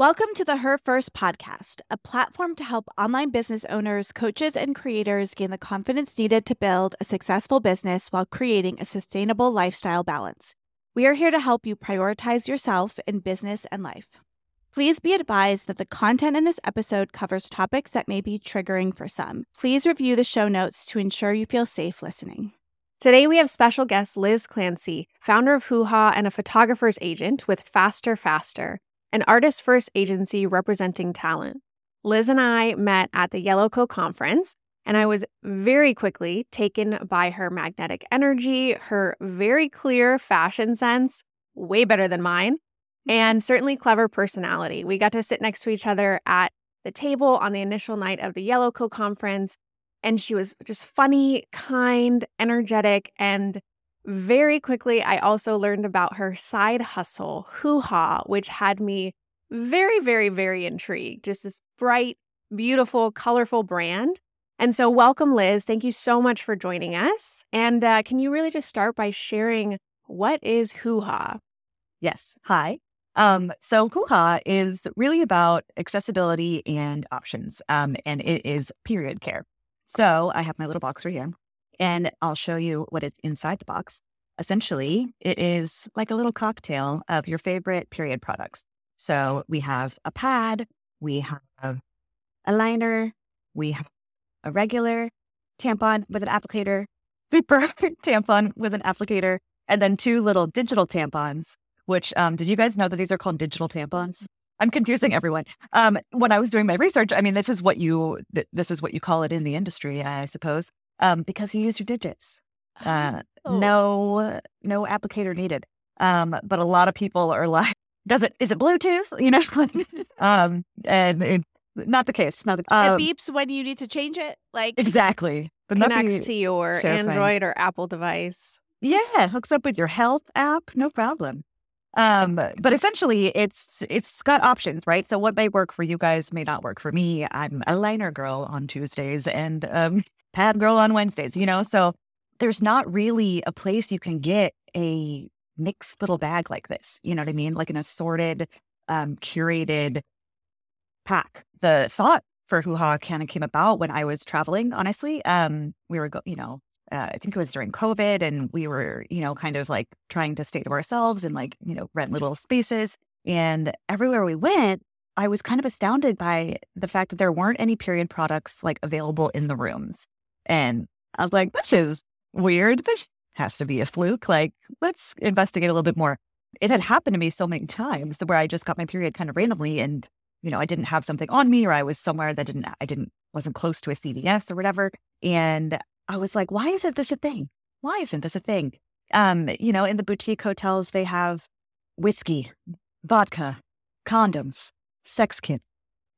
Welcome to the Her First podcast, a platform to help online business owners, coaches, and creators gain the confidence needed to build a successful business while creating a sustainable lifestyle balance. We are here to help you prioritize yourself in business and life. Please be advised that the content in this episode covers topics that may be triggering for some. Please review the show notes to ensure you feel safe listening. Today, we have special guest Liz Clancy, founder of Hooha and a photographer's agent with Faster Faster an artist first agency representing talent. Liz and I met at the Yellowco conference, and I was very quickly taken by her magnetic energy, her very clear fashion sense, way better than mine, mm-hmm. and certainly clever personality. We got to sit next to each other at the table on the initial night of the Yellowco conference, and she was just funny, kind, energetic, and very quickly, I also learned about her side hustle, Hooha, which had me very, very, very intrigued. Just this bright, beautiful, colorful brand. And so, welcome, Liz. Thank you so much for joining us. And uh, can you really just start by sharing what is Hooha? Yes. Hi. Um, so Hooha is really about accessibility and options, um, and it is period care. So I have my little box right here and I'll show you what is inside the box. Essentially, it is like a little cocktail of your favorite period products. So we have a pad, we have a liner, we have a regular tampon with an applicator, super tampon with an applicator, and then two little digital tampons. Which um, did you guys know that these are called digital tampons? I'm confusing everyone. Um, when I was doing my research, I mean, this is what you th- this is what you call it in the industry, I suppose um, because you use your digits. Uh, oh. No, no applicator needed. Um, but a lot of people are like, does it, is it Bluetooth? You know, um, and it, not the case. Not the, um, it beeps when you need to change it. Like exactly. But connects to your terrifying. Android or Apple device. Yeah, hooks up with your health app, no problem. Um, but essentially it's it's got options, right? So what may work for you guys may not work for me. I'm a liner girl on Tuesdays and um pad girl on Wednesdays, you know? So there's not really a place you can get a mixed little bag like this. You know what I mean? Like an assorted, um, curated pack. The thought for Hooha kind of came about when I was traveling, honestly. Um, we were, go- you know, uh, I think it was during COVID and we were, you know, kind of like trying to stay to ourselves and like, you know, rent little spaces. And everywhere we went, I was kind of astounded by the fact that there weren't any period products like available in the rooms. And I was like, this is weird. This has to be a fluke. Like, let's investigate a little bit more. It had happened to me so many times where I just got my period kind of randomly and, you know, I didn't have something on me or I was somewhere that didn't, I didn't, wasn't close to a CVS or whatever. And I was like, why isn't this a thing? Why isn't this a thing? Um, you know, in the boutique hotels, they have whiskey, vodka, condoms, sex kits,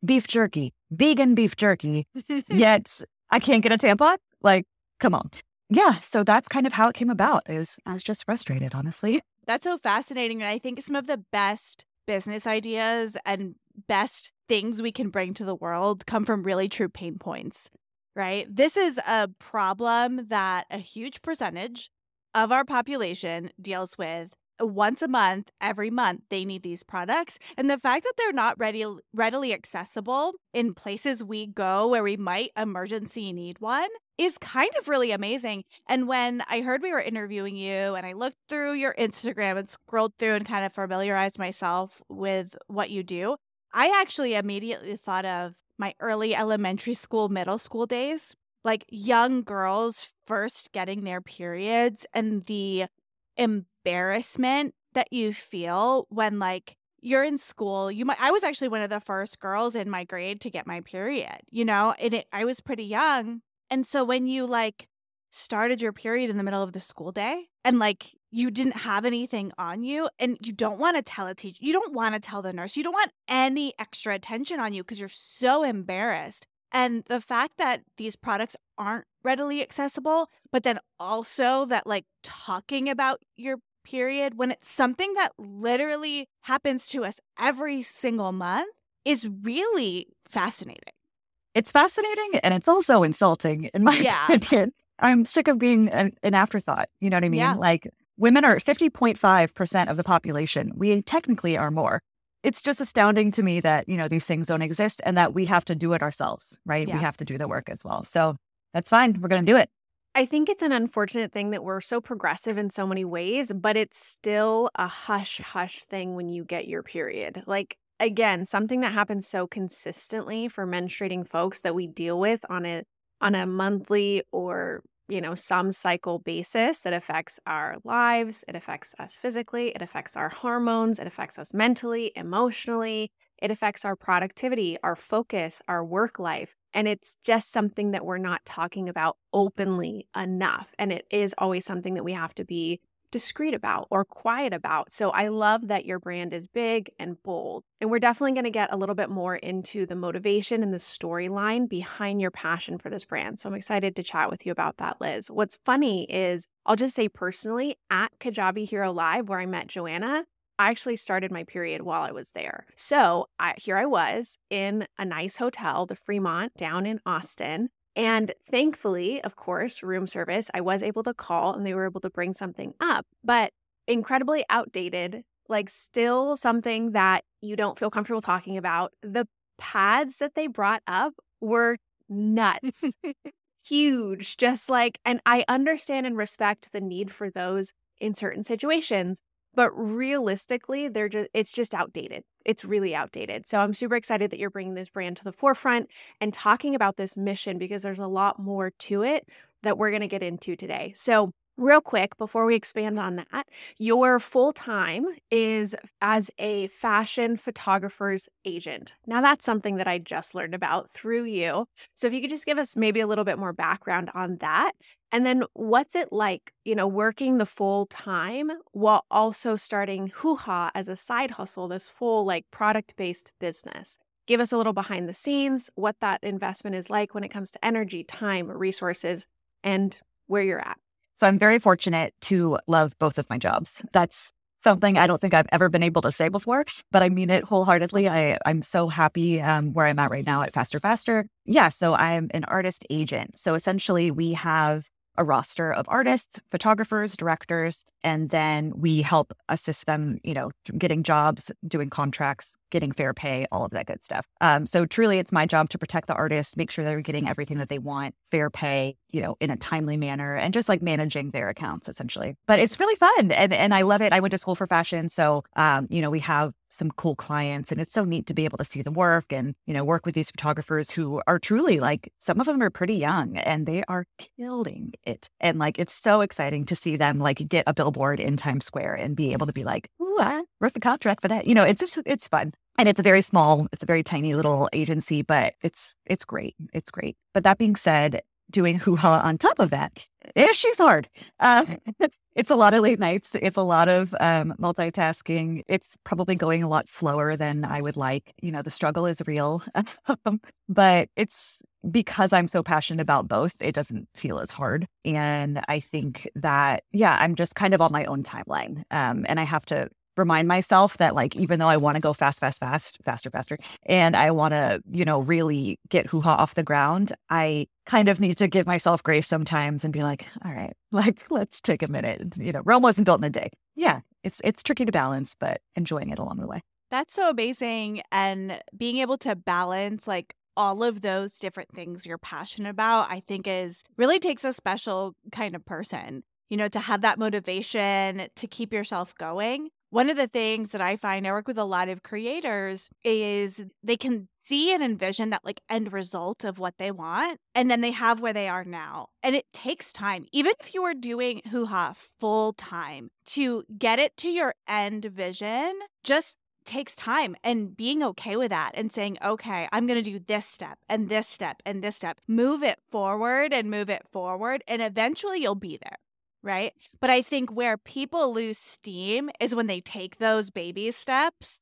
beef jerky, vegan beef jerky. Yet I can't get a tampon. Like, come on. Yeah. So that's kind of how it came about. Is I was just frustrated, honestly. That's so fascinating. And I think some of the best business ideas and best things we can bring to the world come from really true pain points, right? This is a problem that a huge percentage of our population deals with once a month, every month, they need these products. And the fact that they're not ready, readily accessible in places we go where we might emergency need one is kind of really amazing. And when I heard we were interviewing you and I looked through your Instagram and scrolled through and kind of familiarized myself with what you do, I actually immediately thought of my early elementary school, middle school days like young girls first getting their periods and the embarrassment that you feel when like you're in school you might i was actually one of the first girls in my grade to get my period you know and it, i was pretty young and so when you like started your period in the middle of the school day and like you didn't have anything on you and you don't want to tell a teacher you don't want to tell the nurse you don't want any extra attention on you because you're so embarrassed and the fact that these products aren't readily accessible, but then also that like talking about your period when it's something that literally happens to us every single month is really fascinating. It's fascinating and it's also insulting, in my yeah. opinion. I'm sick of being an, an afterthought. You know what I mean? Yeah. Like women are 50.5% of the population. We technically are more. it's just astounding to me that, you know, these things don't exist and that we have to do it ourselves, right? Yeah. We have to do the work as well. So that's fine. We're going to do it. I think it's an unfortunate thing that we're so progressive in so many ways, but it's still a hush hush thing when you get your period. Like, again, something that happens so consistently for menstruating folks that we deal with on a on a monthly or you know some cycle basis that affects our lives it affects us physically it affects our hormones it affects us mentally emotionally it affects our productivity our focus our work life and it's just something that we're not talking about openly enough and it is always something that we have to be discreet about or quiet about. So I love that your brand is big and bold. And we're definitely going to get a little bit more into the motivation and the storyline behind your passion for this brand. So I'm excited to chat with you about that, Liz. What's funny is I'll just say personally at Kajabi Hero Live, where I met Joanna, I actually started my period while I was there. So I, here I was in a nice hotel, the Fairmont down in Austin. And thankfully, of course, room service, I was able to call and they were able to bring something up, but incredibly outdated, like still something that you don't feel comfortable talking about. The pads that they brought up were nuts. Huge, just like, and I understand and respect the need for those in certain situations, but realistically, they're just, it's just outdated it's really outdated. So I'm super excited that you're bringing this brand to the forefront and talking about this mission because there's a lot more to it that we're going to get into today. So Real quick, before we expand on that, your full time is as a fashion photographer's agent. Now, that's something that I just learned about through you. So, if you could just give us maybe a little bit more background on that. And then, what's it like, you know, working the full time while also starting Hooha as a side hustle, this full like product based business? Give us a little behind the scenes, what that investment is like when it comes to energy, time, resources, and where you're at. So I'm very fortunate to love both of my jobs. That's something I don't think I've ever been able to say before, but I mean it wholeheartedly. I, I'm so happy um, where I'm at right now at Faster Faster. Yeah, so I'm an artist agent. So essentially, we have a roster of artists, photographers, directors, and then we help assist them, you know, getting jobs, doing contracts, getting fair pay, all of that good stuff. Um, so truly, it's my job to protect the artists, make sure they're getting everything that they want, fair pay, you know, in a timely manner, and just like managing their accounts essentially. But it's really fun, and and I love it. I went to school for fashion, so um, you know, we have some cool clients and it's so neat to be able to see the work and you know work with these photographers who are truly like some of them are pretty young and they are killing it and like it's so exciting to see them like get a billboard in Times Square and be able to be like ooh I wrote the contract for that you know it's it's fun and it's a very small it's a very tiny little agency but it's it's great it's great but that being said doing hooha on top of that. She's hard. Uh, it's a lot of late nights. It's a lot of um, multitasking. It's probably going a lot slower than I would like. You know, the struggle is real, but it's because I'm so passionate about both, it doesn't feel as hard. And I think that, yeah, I'm just kind of on my own timeline. Um, and I have to remind myself that like even though I want to go fast, fast, fast, faster, faster, and I want to, you know, really get hooha off the ground, I kind of need to give myself grace sometimes and be like, all right, like let's take a minute. You know, Rome wasn't built in a day. Yeah, it's it's tricky to balance, but enjoying it along the way. That's so amazing. And being able to balance like all of those different things you're passionate about, I think is really takes a special kind of person, you know, to have that motivation to keep yourself going one of the things that I find I work with a lot of creators is they can see and envision that like end result of what they want and then they have where they are now. And it takes time. Even if you are doing hooha full time to get it to your end vision, just takes time and being okay with that and saying, okay, I'm going to do this step and this step and this step. Move it forward and move it forward. And eventually you'll be there right? But I think where people lose steam is when they take those baby steps,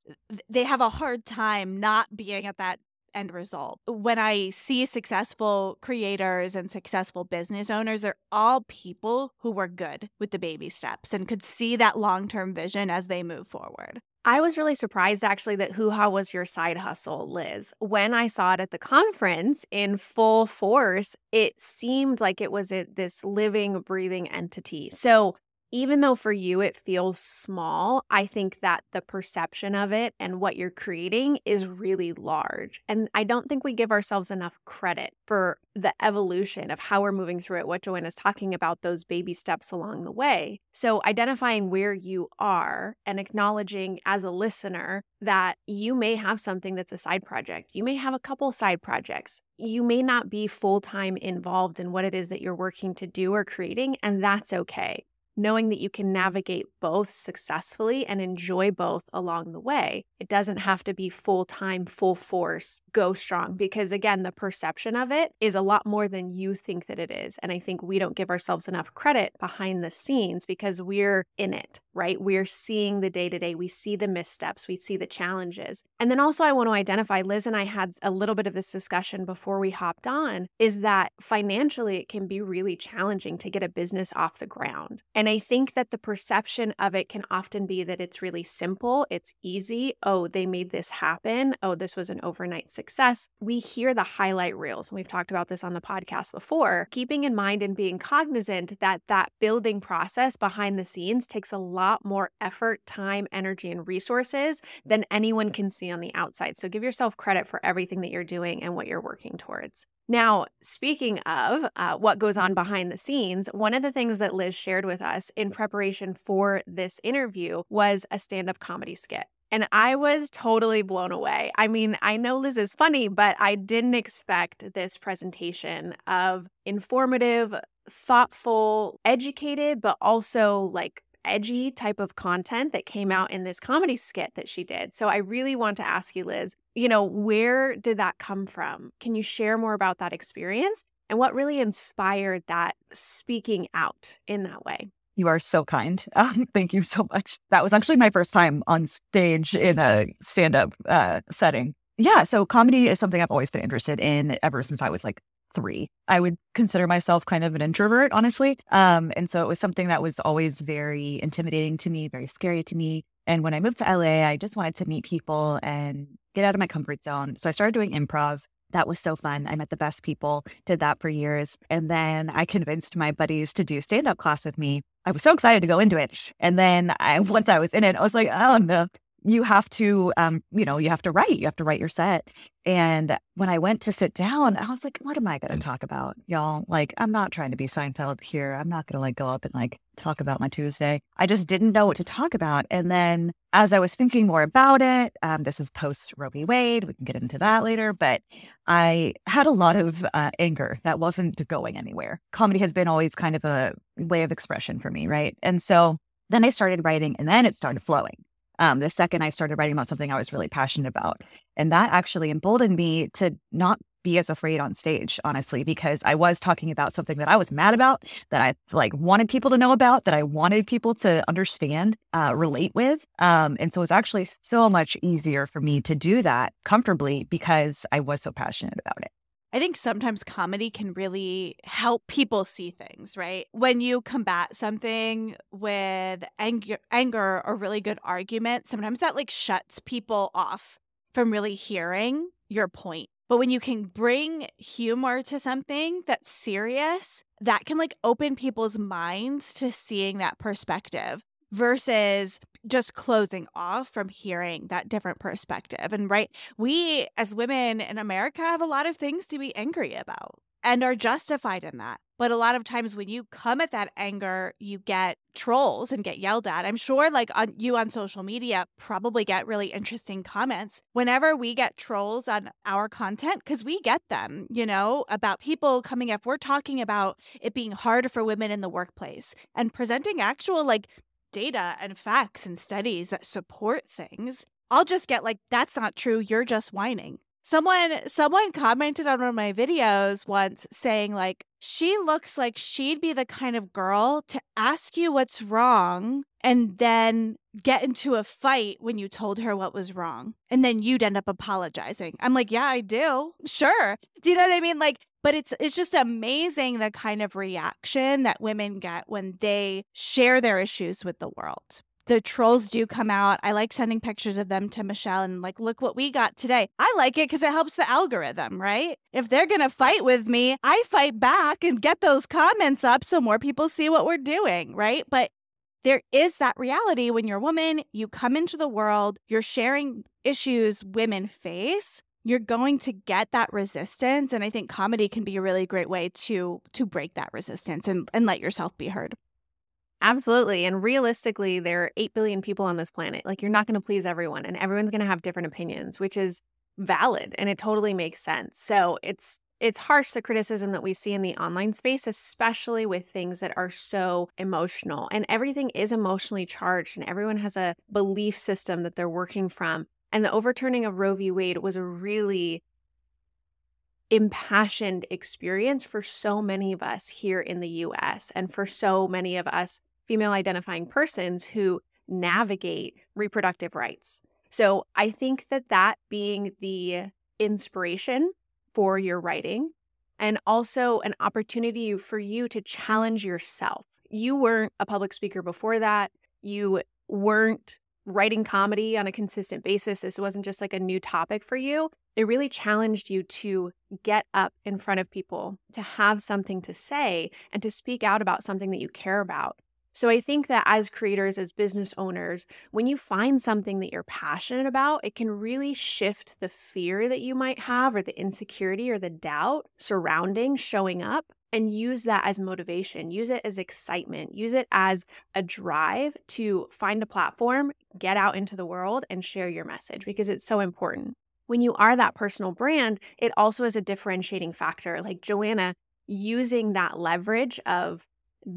they have a hard time not being at that end result. When I see successful creators and successful business owners, they're all people who were good with the baby steps and could see that long term vision as they move forward. I was really surprised actually that Hooha was your side hustle, Liz. When I saw it at the conference in full force, it seemed like it was a, this living, breathing entity. So even though for you it feels small, I think that the perception of it and what you're creating is really large. And I don't think we give ourselves enough credit for the evolution of how we're moving through it, what Joanna's talking about, those baby steps along the way. So, identifying where you are and acknowledging as a listener that you may have something that's a side project, you may have a couple side projects, you may not be full time involved in what it is that you're working to do or creating, and that's okay knowing that you can navigate both successfully and enjoy both along the way. It doesn't have to be full time, full force, go strong, because again, the perception of it is a lot more than you think that it is. And I think we don't give ourselves enough credit behind the scenes because we're in it, right? We're seeing the day to day, we see the missteps, we see the challenges. And then also, I want to identify Liz and I had a little bit of this discussion before we hopped on is that financially, it can be really challenging to get a business off the ground. And I think that the perception of it can often be that it's really simple, it's easy. Oh, they made this happen. Oh, this was an overnight success. We hear the highlight reels, and we've talked about this on the podcast before. Keeping in mind and being cognizant that that building process behind the scenes takes a lot more effort, time, energy, and resources than anyone can see on the outside. So give yourself credit for everything that you're doing and what you're working towards. Now, speaking of uh, what goes on behind the scenes, one of the things that Liz shared with us in preparation for this interview was a stand up comedy skit. And I was totally blown away. I mean, I know Liz is funny, but I didn't expect this presentation of informative, thoughtful, educated, but also like edgy type of content that came out in this comedy skit that she did. So I really want to ask you, Liz, you know, where did that come from? Can you share more about that experience and what really inspired that speaking out in that way? You are so kind. Um, thank you so much. That was actually my first time on stage in a stand up uh, setting. Yeah. So comedy is something I've always been interested in ever since I was like three. I would consider myself kind of an introvert, honestly. Um, and so it was something that was always very intimidating to me, very scary to me. And when I moved to LA, I just wanted to meet people and get out of my comfort zone. So I started doing improv. That was so fun. I met the best people, did that for years. And then I convinced my buddies to do stand up class with me. I was so excited to go into it. And then I, once I was in it, I was like, oh no, you have to um you know you have to write you have to write your set. And when i went to sit down i was like what am i going to talk about y'all? Like i'm not trying to be seinfeld here. I'm not going to like go up and like talk about my tuesday. I just didn't know what to talk about. And then as i was thinking more about it um, this is post roe v. Wade we can get into that later but i had a lot of uh, anger that wasn't going anywhere. Comedy has been always kind of a way of expression for me right? And so then i started writing and then it started flowing um, the second I started writing about something I was really passionate about. And that actually emboldened me to not be as afraid on stage, honestly, because I was talking about something that I was mad about, that I like wanted people to know about, that I wanted people to understand, uh, relate with. Um, and so it was actually so much easier for me to do that comfortably because I was so passionate about it. I think sometimes comedy can really help people see things, right? When you combat something with anger, anger or really good argument, sometimes that like shuts people off from really hearing your point. But when you can bring humor to something that's serious, that can like open people's minds to seeing that perspective versus just closing off from hearing that different perspective. And right, we as women in America have a lot of things to be angry about and are justified in that. But a lot of times when you come at that anger, you get trolls and get yelled at. I'm sure like on you on social media probably get really interesting comments whenever we get trolls on our content cuz we get them, you know, about people coming up we're talking about it being hard for women in the workplace and presenting actual like data and facts and studies that support things, I'll just get like, that's not true. You're just whining. Someone someone commented on one of my videos once saying like she looks like she'd be the kind of girl to ask you what's wrong and then get into a fight when you told her what was wrong and then you'd end up apologizing. I'm like, "Yeah, I do." Sure. Do you know what I mean? Like but it's it's just amazing the kind of reaction that women get when they share their issues with the world. The trolls do come out. I like sending pictures of them to Michelle and like, look what we got today. I like it because it helps the algorithm, right? If they're going to fight with me, I fight back and get those comments up so more people see what we're doing, right? But there is that reality when you're a woman, you come into the world, you're sharing issues women face, you're going to get that resistance and I think comedy can be a really great way to to break that resistance and and let yourself be heard. Absolutely. And realistically, there are 8 billion people on this planet. Like, you're not going to please everyone, and everyone's going to have different opinions, which is valid and it totally makes sense. So, it's it's harsh the criticism that we see in the online space, especially with things that are so emotional. And everything is emotionally charged, and everyone has a belief system that they're working from. And the overturning of Roe v. Wade was a really impassioned experience for so many of us here in the US and for so many of us female identifying persons who navigate reproductive rights. So I think that that being the inspiration for your writing and also an opportunity for you to challenge yourself. You weren't a public speaker before that. You weren't writing comedy on a consistent basis. This wasn't just like a new topic for you. It really challenged you to get up in front of people, to have something to say, and to speak out about something that you care about. So I think that as creators, as business owners, when you find something that you're passionate about, it can really shift the fear that you might have or the insecurity or the doubt surrounding showing up and use that as motivation, use it as excitement, use it as a drive to find a platform, get out into the world and share your message because it's so important. When you are that personal brand, it also is a differentiating factor. Like Joanna, using that leverage of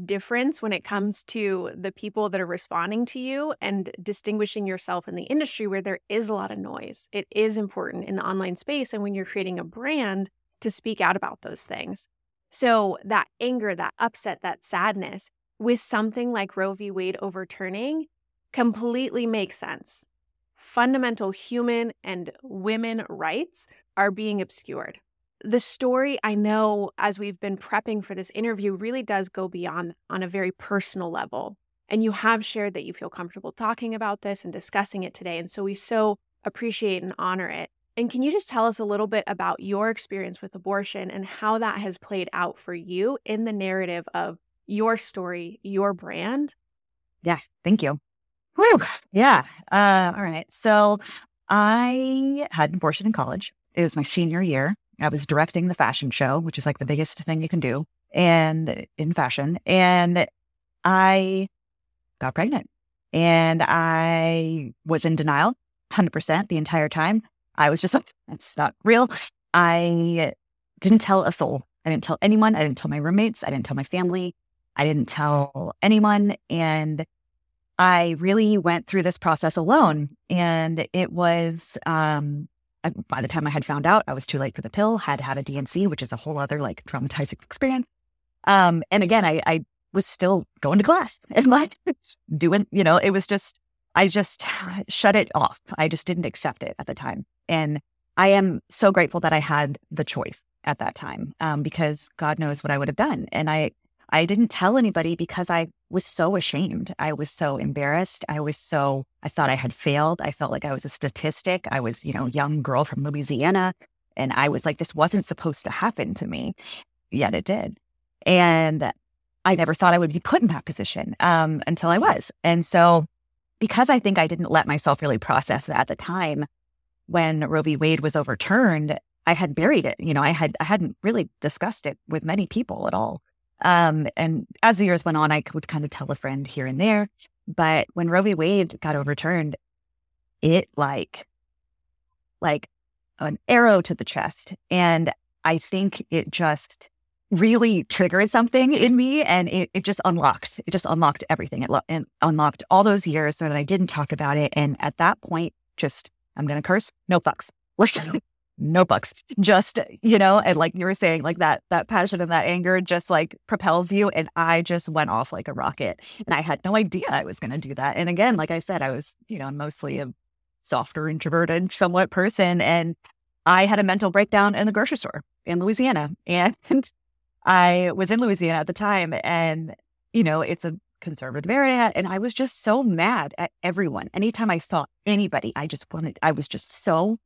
difference when it comes to the people that are responding to you and distinguishing yourself in the industry where there is a lot of noise. It is important in the online space and when you're creating a brand to speak out about those things. So, that anger, that upset, that sadness with something like Roe v. Wade overturning completely makes sense. Fundamental human and women rights are being obscured the story I know as we've been prepping for this interview really does go beyond on a very personal level. And you have shared that you feel comfortable talking about this and discussing it today. And so we so appreciate and honor it. And can you just tell us a little bit about your experience with abortion and how that has played out for you in the narrative of your story, your brand? Yeah, thank you. Whew. Yeah. Uh, all right. So I had an abortion in college. It was my senior year. I was directing the fashion show, which is like the biggest thing you can do and in fashion. And I got pregnant and I was in denial 100% the entire time. I was just like, that's not real. I didn't tell a soul. I didn't tell anyone. I didn't tell my roommates. I didn't tell my family. I didn't tell anyone. And I really went through this process alone. And it was um, by the time I had found out, I was too late for the pill, had had a D&C, which is a whole other like traumatizing experience. Um, and again, I, I was still going to class and like doing, you know, it was just, I just shut it off. I just didn't accept it at the time. And I am so grateful that I had the choice at that time um, because God knows what I would have done. And I, I didn't tell anybody because I was so ashamed. I was so embarrassed. I was so, I thought I had failed. I felt like I was a statistic. I was, you know, young girl from Louisiana. And I was like, this wasn't supposed to happen to me. Yet it did. And I never thought I would be put in that position um, until I was. And so, because I think I didn't let myself really process that at the time when Roe v. Wade was overturned, I had buried it. You know, I had I hadn't really discussed it with many people at all. Um, and as the years went on, I would kind of tell a friend here and there. But when Roe v. Wade got overturned, it like, like an arrow to the chest. And I think it just really triggered something in me and it, it just unlocked, it just unlocked everything. It, lo- it unlocked all those years so that I didn't talk about it. And at that point, just, I'm going to curse, no fucks. no bucks. Just, you know, and like you were saying, like that that passion and that anger just like propels you. And I just went off like a rocket. And I had no idea I was gonna do that. And again, like I said, I was, you know, mostly a softer, introverted, somewhat person. And I had a mental breakdown in the grocery store in Louisiana. And I was in Louisiana at the time. And, you know, it's a conservative area. And I was just so mad at everyone. Anytime I saw anybody, I just wanted, I was just so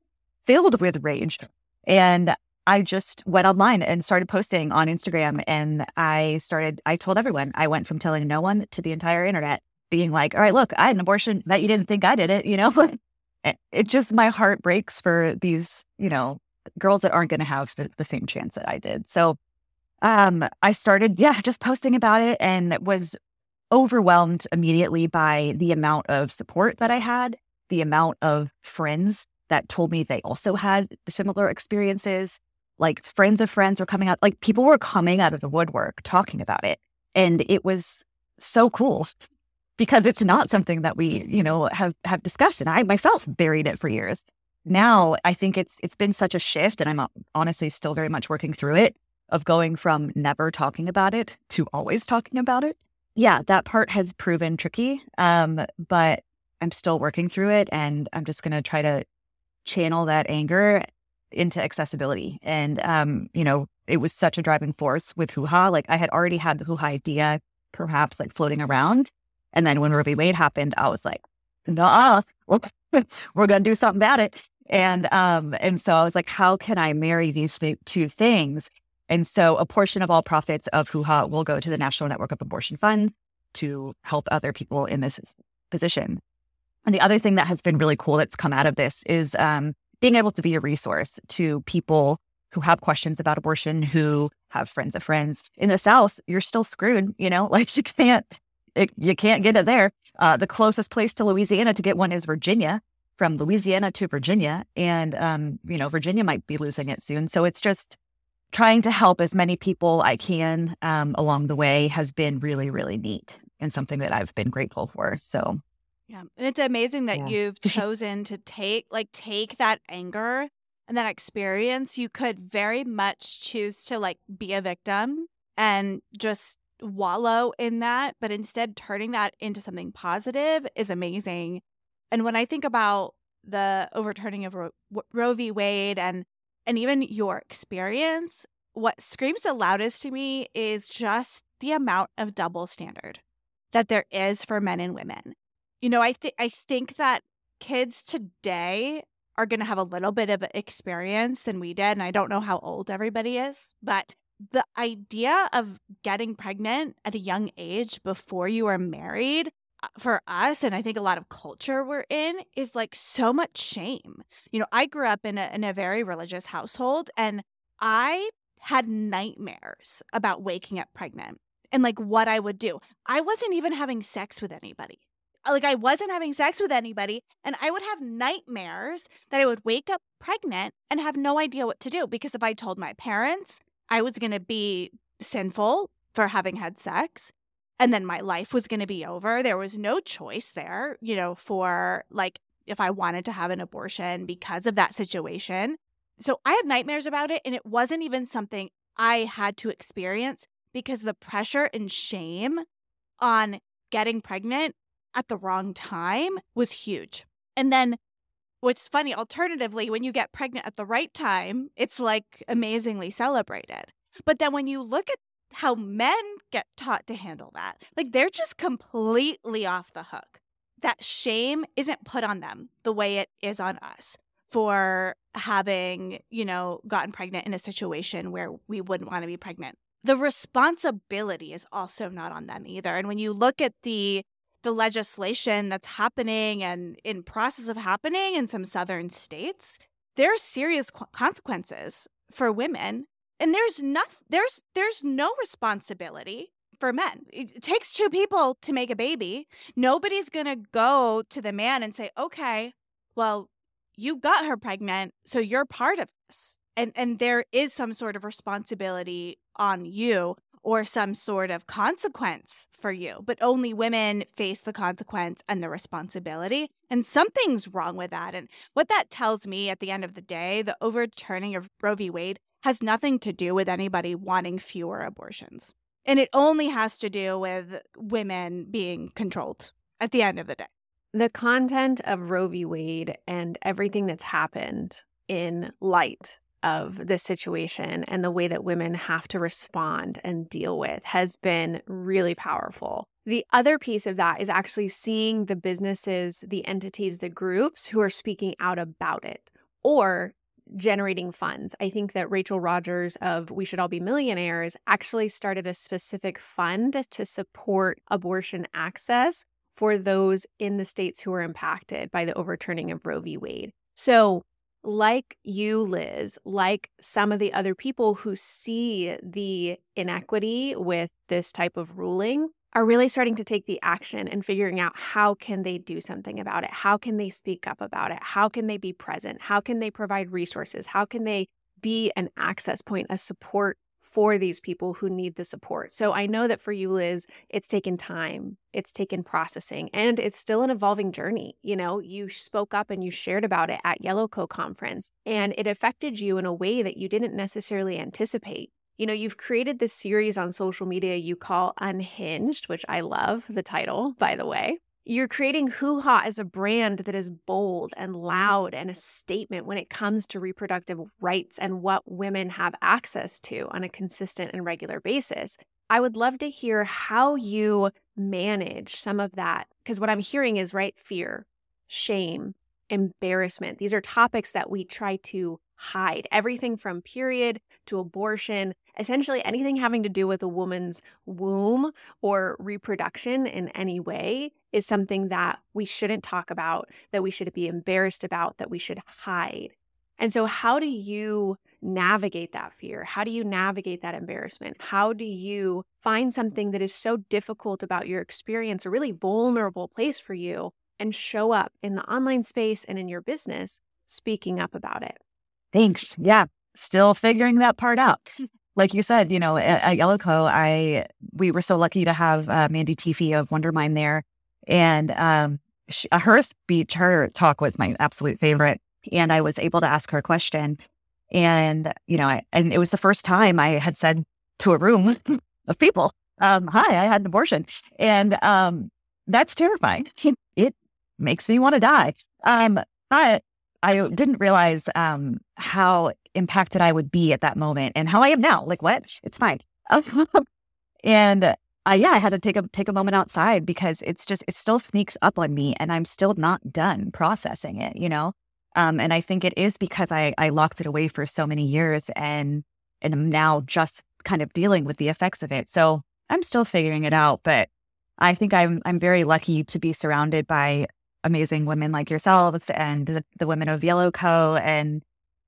filled with rage. And I just went online and started posting on Instagram. And I started, I told everyone, I went from telling no one to the entire internet. being like, all right, look, I had an abortion that you didn't think I did it, you know? it just, my heart breaks for these, you know, girls that aren't going to have the, the same chance that I did. So um, I started, yeah, just posting about it and was overwhelmed immediately by the amount of support that I had, the amount of friends that told me they also had similar experiences. Like friends of friends were coming out, like people were coming out of the woodwork talking about it. And it was so cool because it's not something that we, you know, have have discussed. And I myself buried it for years. Now I think it's it's been such a shift, and I'm uh, honestly still very much working through it of going from never talking about it to always talking about it. Yeah, that part has proven tricky. Um, but I'm still working through it and I'm just gonna try to channel that anger into accessibility. And um, you know, it was such a driving force with Hooha. Like I had already had the Hooha idea perhaps like floating around. And then when Roe v. Wade happened, I was like, nah, we're, we're gonna do something about it. And um, and so I was like, how can I marry these two things and so a portion of all profits of Hooha will go to the National Network of Abortion Funds to help other people in this position. And the other thing that has been really cool that's come out of this is um, being able to be a resource to people who have questions about abortion, who have friends of friends. In the South, you're still screwed, you know, like you can't, it, you can't get it there. Uh, the closest place to Louisiana to get one is Virginia, from Louisiana to Virginia. And, um, you know, Virginia might be losing it soon. So it's just, trying to help as many people I can um, along the way has been really, really neat and something that I've been grateful for. So, yeah, and it's amazing that yeah. you've chosen to take like take that anger and that experience. You could very much choose to like be a victim and just wallow in that, but instead turning that into something positive is amazing. And when I think about the overturning of Ro- Roe v. Wade and and even your experience, what screams the loudest to me is just the amount of double standard that there is for men and women. You know, I think I think that kids today are going to have a little bit of experience than we did and I don't know how old everybody is, but the idea of getting pregnant at a young age before you are married uh, for us and i think a lot of culture we're in is like so much shame. You know i grew up in a, in a very religious household and i had nightmares about waking up pregnant and like what i would do. I wasn't even having sex with anybody like i wasn't having sex with anybody and i would have nightmares that i would wake up pregnant and have no idea what to do because if i told my parents i was going to be sinful for having had sex and then my life was going to be over. There was no choice there, you know, for like if I wanted to have an abortion because of that situation. So I had nightmares about it, and it wasn't even something I had to experience because the pressure and shame on getting pregnant at the wrong time was huge. And then what's funny, alternatively, when you get pregnant at the right time, it's like amazingly celebrated. But then when you look at how men get taught to handle that. Like they're just completely off the hook. That shame isn't put on them the way it is on us for having, you know, gotten pregnant in a situation where we wouldn't want to be pregnant. The responsibility is also not on them either. And when you look at the the legislation that's happening and in process of happening in some southern states, there are serious consequences for women and there's not there's there's no responsibility for men. It takes two people to make a baby. Nobody's going to go to the man and say, "Okay, well, you got her pregnant, so you're part of this." And and there is some sort of responsibility on you or some sort of consequence for you, but only women face the consequence and the responsibility. And something's wrong with that. And what that tells me at the end of the day, the overturning of Roe v. Wade has nothing to do with anybody wanting fewer abortions. And it only has to do with women being controlled at the end of the day. The content of Roe v. Wade and everything that's happened in light of this situation and the way that women have to respond and deal with has been really powerful. The other piece of that is actually seeing the businesses, the entities, the groups who are speaking out about it or generating funds. I think that Rachel Rogers of We Should All Be Millionaires actually started a specific fund to support abortion access for those in the states who were impacted by the overturning of Roe v. Wade. So, like you, Liz, like some of the other people who see the inequity with this type of ruling, are really starting to take the action and figuring out how can they do something about it? How can they speak up about it? How can they be present? How can they provide resources? How can they be an access point, a support for these people who need the support. So I know that for you, Liz, it's taken time, it's taken processing, and it's still an evolving journey. You know, you spoke up and you shared about it at Yellow Yellowco conference, and it affected you in a way that you didn't necessarily anticipate. You know, you've created this series on social media you call Unhinged, which I love the title, by the way. You're creating Hooha as a brand that is bold and mm-hmm. loud and a statement when it comes to reproductive rights and what women have access to on a consistent and regular basis. I would love to hear how you manage some of that. Because what I'm hearing is, right, fear, shame, embarrassment. These are topics that we try to hide. Everything from period to abortion, essentially anything having to do with a woman's womb or reproduction in any way is something that we shouldn't talk about, that we should be embarrassed about, that we should hide. And so, how do you navigate that fear? How do you navigate that embarrassment? How do you find something that is so difficult about your experience, a really vulnerable place for you, and show up in the online space and in your business speaking up about it? Thanks. Yeah. Still figuring that part out. like you said, you know, at, at Yellowco, I we were so lucky to have uh, Mandy Teefey of Wondermind there, and um, she, uh, her speech, her talk was my absolute favorite, and I was able to ask her a question, and you know, I, and it was the first time I had said to a room of people, um, "Hi, I had an abortion," and um, that's terrifying. It makes me want to die. Um, but I didn't realize um, how impacted I would be at that moment and how I am now. Like, what? It's fine. and uh, yeah, I had to take a take a moment outside because it's just it still sneaks up on me, and I'm still not done processing it. You know, um, and I think it is because I I locked it away for so many years, and and I'm now just kind of dealing with the effects of it. So I'm still figuring it out, but I think I'm I'm very lucky to be surrounded by amazing women like yourselves and the, the women of Yellow Co. And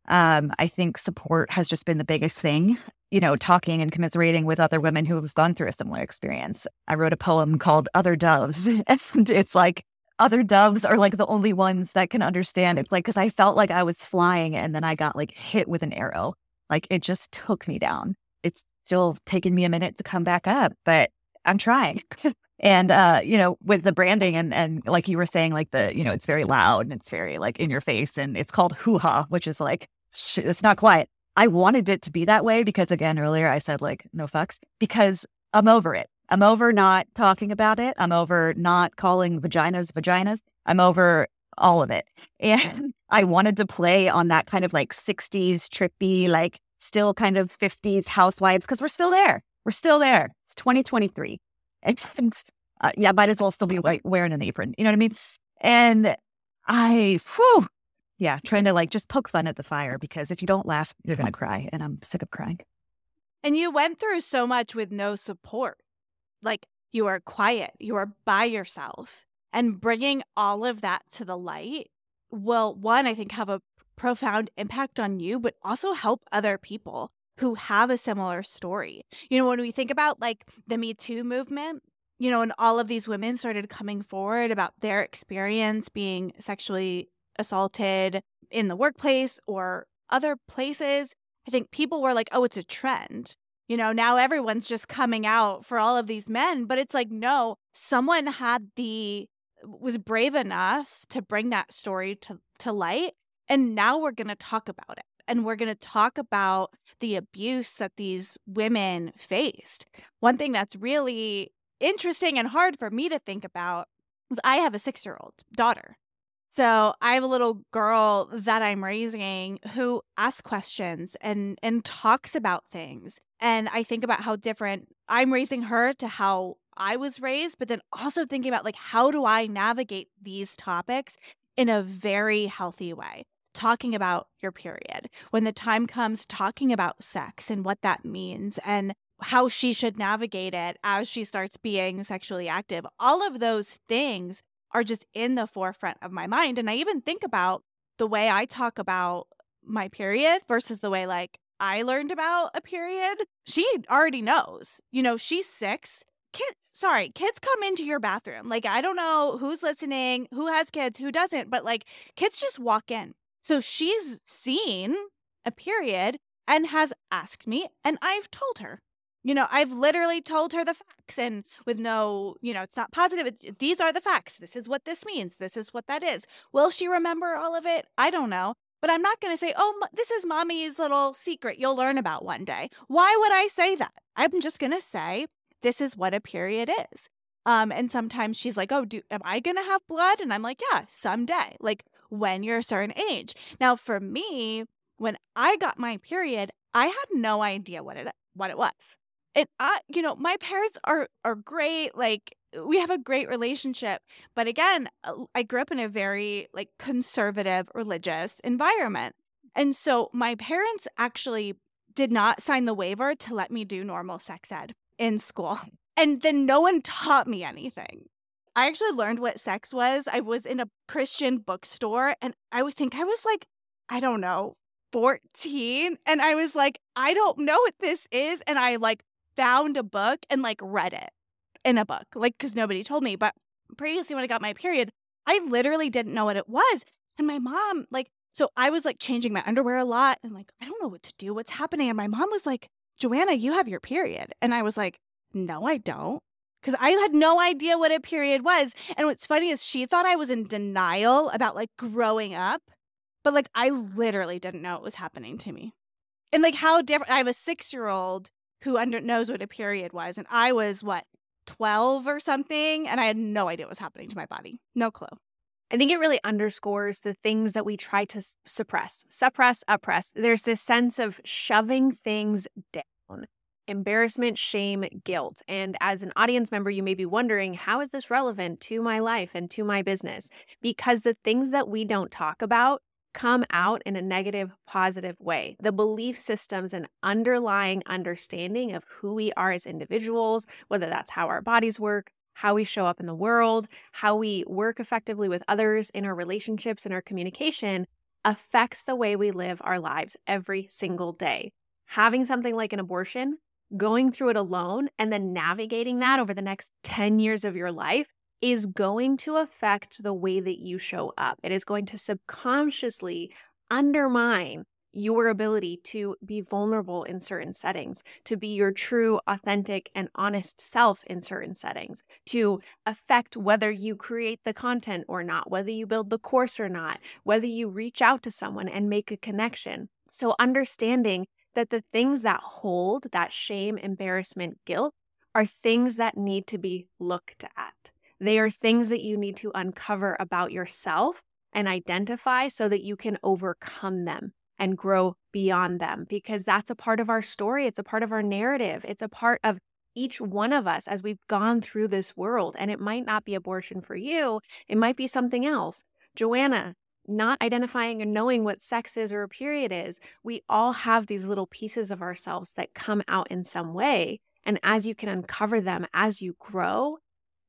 um, I think support has just been the biggest thing, you know, talking and commiserating with other women who have gone through a similar experience. I wrote a poem called Other Doves, and it's like, other doves are like the only ones that can understand. It's like, because I felt like I was flying and then I got like hit with an arrow. Like it just took me down. It's still taking me a minute to come back up, but I'm trying. and uh you know with the branding and and like you were saying like the you know it's very loud and it's very like in your face and it's called hooha which is like sh- it's not quiet. I wanted it to be that way because again earlier i said like no fucks because i'm over it. I'm over not talking about it. I'm over not calling vaginas vaginas. I'm over all of it. And i wanted to play on that kind of like 60s trippy like still kind of 50s housewives because we're still there. We're still there. It's 2023 and uh, yeah, might as well still be wearing an apron. You know what I mean? And I, whew, yeah, trying to like just poke fun at the fire because if you don't laugh, you're going to cry. And I'm sick of crying. And you went through so much with no support. Like you are quiet, you are by yourself. And bringing all of that to the light will, one, I think, have a profound impact on you, but also help other people who have a similar story. You know, when we think about like the Me Too movement, you know, and all of these women started coming forward about their experience being sexually assaulted in the workplace or other places, I think people were like, oh, it's a trend. You know, now everyone's just coming out for all of these men, but it's like, no, someone had the, was brave enough to bring that story to, to light. And now we're going to talk about it and we're going to talk about the abuse that these women faced. One thing that's really interesting and hard for me to think about is I have a six year old daughter. So I have a little girl that I'm raising who asks questions and and talks about things. And I think about how different I'm raising her to how I was raised, but then also thinking about like how do I navigate these topics in a very healthy way talking about your period, when the time comes, talking about sex and what that means, and how she should navigate it as she starts being sexually active. All of those things are just in the forefront of my mind. And I even think about the way I talk about my period versus the way like I learned about a period. She already knows. You know, she's six. Kid, sorry, kids come into your bathroom. Like, I don't know who's listening, who has kids, who doesn't, but like kids just walk in. So she's seen a period and has asked me, and I've told her. You know, I've literally told her the facts and with no, you know, it's not positive. It, these are the facts. This is what this means. This is what that is. Will she remember all of it? I don't know. But I'm not going to say, oh, this is mommy's little secret you'll learn about one day. Why would I say that? I'm just going to say, this is what a period is. Um, and sometimes she's like, oh, do, am I going to have blood? And I'm like, yeah, someday, like when you're a certain age. Now, for me, when I got my period, I had no idea what it what it was. And I, you know, my parents are are great. Like we have a great relationship. But again, uh, I grew up in a very like conservative religious environment. And so my parents actually did not sign the waiver to let me do normal sex ed in school. And then no one taught me anything. I actually learned what sex was. I was in a Christian bookstore and I would think I was like, I don't know, 14. And I was like, I don't know what this is. And I like found a book and like read it in a book, like, because nobody told me. But previously, when I got my period, I literally didn't know what it was. And my mom, like, so I was like changing my underwear a lot and like, I don't know what to do. What's happening? And my mom was like, Joanna, you have your period. And I was like, no, I don't. Because I had no idea what a period was. And what's funny is she thought I was in denial about like growing up, but like I literally didn't know it was happening to me. And like how different, I have a six year old who under, knows what a period was. And I was what, 12 or something. And I had no idea what was happening to my body. No clue. I think it really underscores the things that we try to suppress, suppress, oppress. There's this sense of shoving things down embarrassment, shame, guilt. And as an audience member, you may be wondering, how is this relevant to my life and to my business? Because the things that we don't talk about come out in a negative, positive way. The belief systems and underlying understanding of who we are as individuals, whether that's how our bodies work, how we show up in the world, how we work effectively with others in our relationships and our communication, affects the way we live our lives every single day. Having something like an abortion, going through it alone, and then navigating that over the next 10 years of your life is going to affect the way that you show up. It is going to subconsciously undermine your ability to be vulnerable in certain settings, to be your true, authentic, and honest self in certain settings, to affect whether you create the content or not, whether you build the course or not, whether you reach out to someone and make a connection. So, understanding that the things that hold that shame, embarrassment, guilt are things that need to be looked at. They are things that you need to uncover about yourself and identify so that you can overcome them and grow beyond them because that's a part of our story. It's a part of our narrative. It's a part of each one of us as we've gone through this world. And it might not be abortion for you, it might be something else. Joanna, not identifying and knowing what sex is or a period is, we all have these little pieces of ourselves that come out in some way. And as you can uncover them as you grow,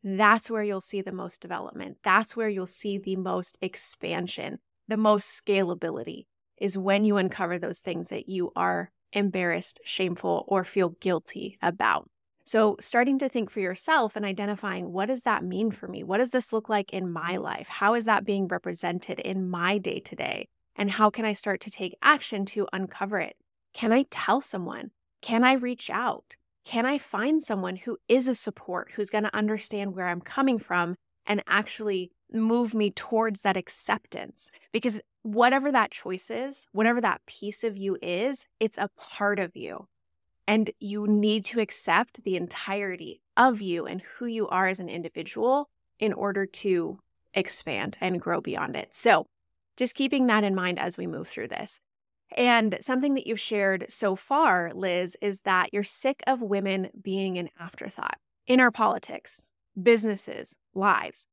that's where you'll see the most development. That's where you'll see the most expansion, the most scalability is when you uncover those things that you are embarrassed, shameful, or feel guilty about. So, starting to think for yourself and identifying what does that mean for me? What does this look like in my mm-hmm. life? How is that being represented in my day to day? And how can I start to take action to uncover it? Can I tell someone? Can I reach out? Can I find someone who is a support, who's going to understand where I'm coming from and actually move me towards that acceptance? Because whatever that choice is, whatever that piece of you is, it's a part of you. And you need to accept the entirety of you and who you are as an individual in order to expand and grow beyond it. So, just keeping that in mind as we move through this. And something that you've shared so far, Liz, is that you're sick of women being an afterthought in our politics, businesses, lives.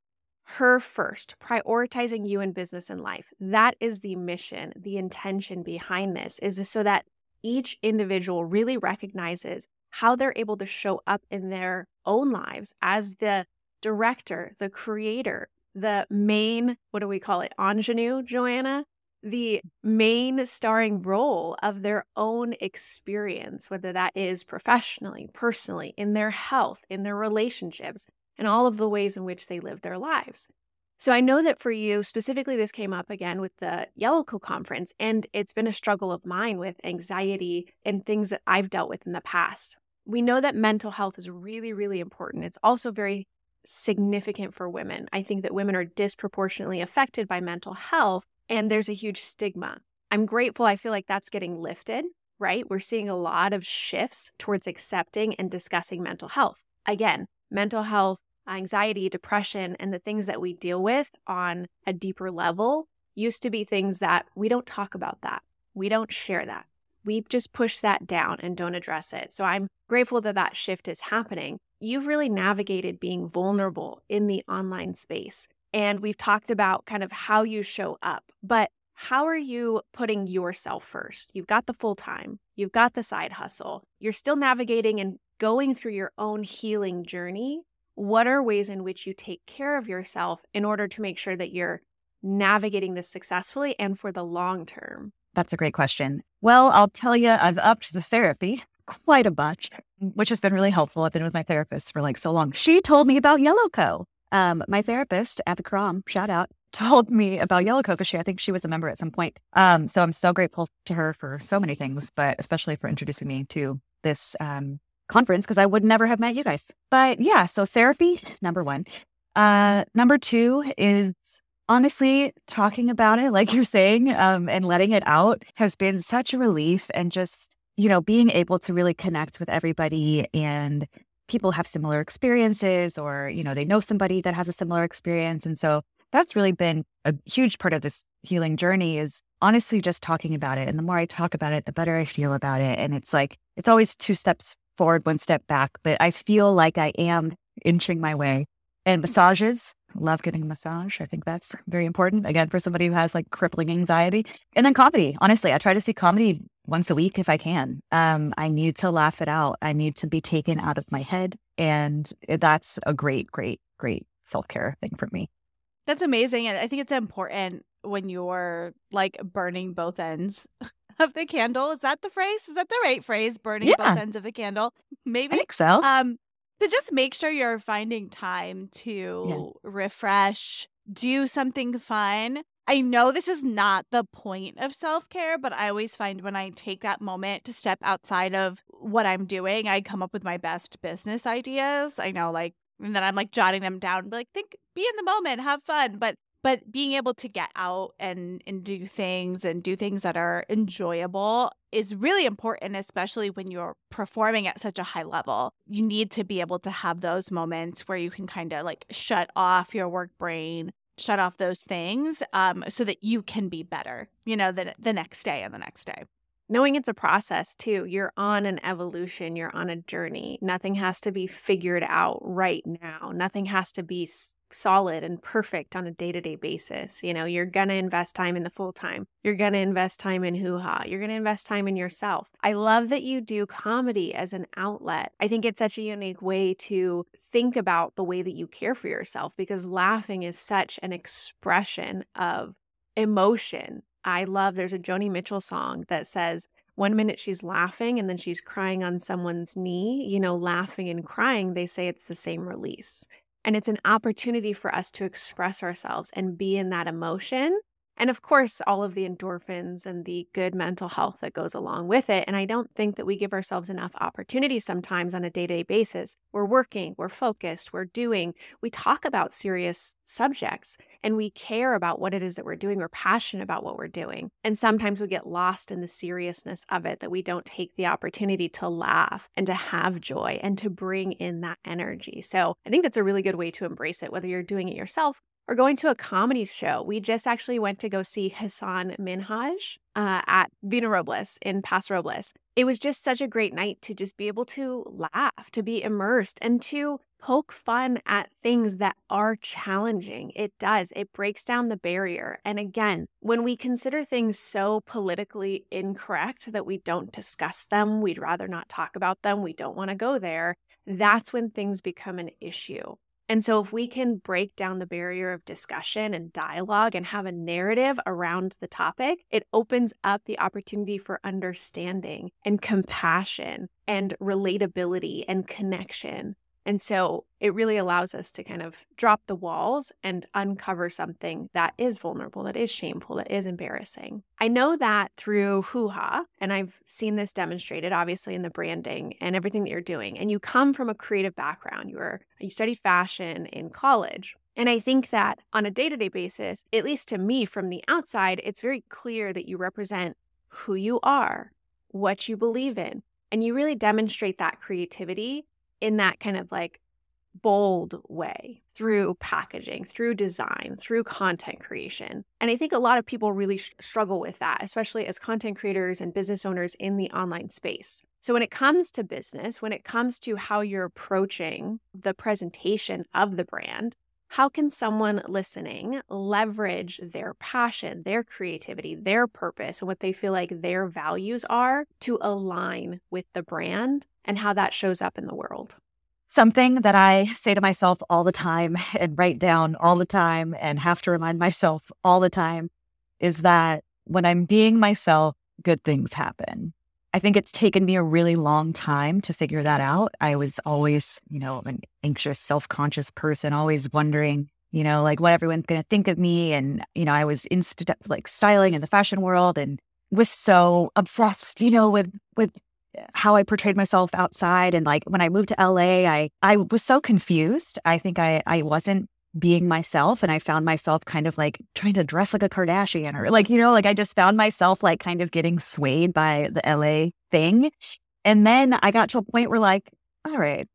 Her first, prioritizing you in business and life. That is the mission, the intention behind this is so that each individual really recognizes how they're able to show up in their own lives as the director, the creator, the main, what do we call it, ingenue, Joanna? The main starring role of their own experience, whether that is professionally, personally, in their health, in their relationships, and all of the ways in which they live their lives. So I know that for you, specifically, this came up again with the Yellowco conference, and it's been a struggle of mine with anxiety and things that I've dealt with in the past. We know that mental health is really, really important. It's also very significant for women. I think that women are disproportionately affected by mental health, and there's a huge stigma. I'm grateful. I feel like that's getting lifted, right? We're seeing a lot of shifts towards accepting and discussing mental health. Again, mental health, anxiety, depression, and the things that we deal with on a deeper level used to be things that we don't talk about that. We don't share that. We just push that down and don't address it. So I'm grateful that that shift is happening you've really navigated being vulnerable in the online space. And we've talked about kind of how you show up, but how are you putting yourself first? You've got the full time, you've got the side hustle, you're still navigating and going through your own healing journey. What are ways in which you take care of yourself in order to make sure that you're navigating this successfully and for the long term? That's a great question. Well, I'll tell you, I've upped the therapy quite a bunch, which has been really helpful. I've been with my therapist for like so long. She told me about Yellowco. Um, my therapist, Abby Crom, shout out, told me about Yellowco because she, I think she was a member at some point. Um, so I'm so grateful to her for so many things, but especially for introducing me to this um, conference because I would never have met you guys. But yeah, so therapy, number one. Uh, number two is honestly talking about it, like you're saying, um, and letting it out has been such a relief and just you know, being able to really connect with everybody and people have similar experiences or, you know, they know somebody that has a similar experience. And so that's really been a huge part of this healing journey is honestly just talking about it. And the more I talk about it, the better I feel about it. And it's like, it's always two steps forward, one step back, but I feel like I am inching my way. And massages, love getting a massage. I think that's very important. Again, for somebody who has like crippling anxiety. And then comedy. Honestly, I try to see comedy once a week if I can. Um, I need to laugh it out. I need to be taken out of my head. And that's a great, great, great self care thing for me. That's amazing. And I think it's important when you're like burning both ends of the candle. Is that the phrase? Is that the right phrase? Burning yeah. both ends of the candle? Maybe. I think so. Um, to just make sure you're finding time to yeah. refresh, do something fun. I know this is not the point of self care, but I always find when I take that moment to step outside of what I'm doing, I come up with my best business ideas. I know, like, and then I'm like jotting them down, like, think, be in the moment, have fun. But but being able to get out and and do things and do things that are enjoyable is really important especially when you're performing at such a high level you need to be able to have those moments where you can kind of like shut off your work brain shut off those things um, so that you can be better, you know, the, the next day and the next day. Knowing it's a process too. You're on an evolution, you're on a journey. Nothing has to be figured out right now. Nothing has to be solid and perfect on a day to day basis. You know, you're going to invest time in the full time. You're going to invest time in hooha. You're going to invest time in yourself. I love that you do comedy as an outlet. I think it's such a unique way to think about the way that you care for yourself because laughing is such an expression of emotion. I love there's a Joni Mitchell song that says, one minute she's laughing and then she's crying on someone's knee, you know, laughing and crying, they say it's the same release. And it's an opportunity for us to express ourselves and be in that emotion and of course, all of the endorphins and the good mental health that goes along with it. And I don't think that we give ourselves enough opportunity sometimes on a day to day basis. We're working, we're focused, we're doing, we talk about serious subjects and we care about what it is that we're doing. We're passionate about what we're doing. And sometimes we get lost in the seriousness of it that we don't take the opportunity to laugh and to have joy and to bring in that energy. So I think that's a really good way to embrace it, whether you're doing it yourself or going to a comedy show. We just actually went to go see Hassan Minhaj uh, at Vina Robles in Paso Robles. It was just such a great night to just be able to laugh, to be immersed, and to poke fun at things that are challenging. It does, it breaks down the barrier. And again, when we consider things so politically incorrect that we don't discuss them, we'd rather not talk about them, we don't want to go there, that's when things become an issue. And so, if we can break down the barrier of discussion and dialogue and have a narrative around the topic, it opens up the opportunity for understanding and compassion and relatability and connection. And so it really allows us to kind of drop the walls and uncover something that is vulnerable, that is shameful, that is embarrassing. I know that through Hooha, and I've seen this demonstrated obviously in the branding and everything that you're doing. And you come from a creative background. You were you studied fashion in college. And I think that on a day to day basis, at least to me from the outside, it's very clear that you represent who you are, what you believe in, and you really demonstrate that creativity in that kind of like bold way through packaging, through design, through content creation. And I think a lot of people really sh- struggle with that, especially as content creators and business owners in the online space. So, when it comes to business, when it comes to how you're approaching the presentation of the brand, how can someone listening leverage their passion, their creativity, their purpose, and what they feel like their values are to align with the brand and how that shows up in the world? Something that I say to myself all the time and write down all the time and have to remind myself all the time is that when I'm being myself, good things happen. I think it's taken me a really long time to figure that out. I was always, you know, an anxious, self conscious person, always wondering, you know, like what everyone's going to think of me. And, you know, I was in st- like styling in the fashion world and was so obsessed, you know, with, with how I portrayed myself outside. And like when I moved to LA, I, I was so confused. I think I, I wasn't being myself and I found myself kind of like trying to dress like a Kardashian or like, you know, like I just found myself like kind of getting swayed by the LA thing. And then I got to a point where like, all right,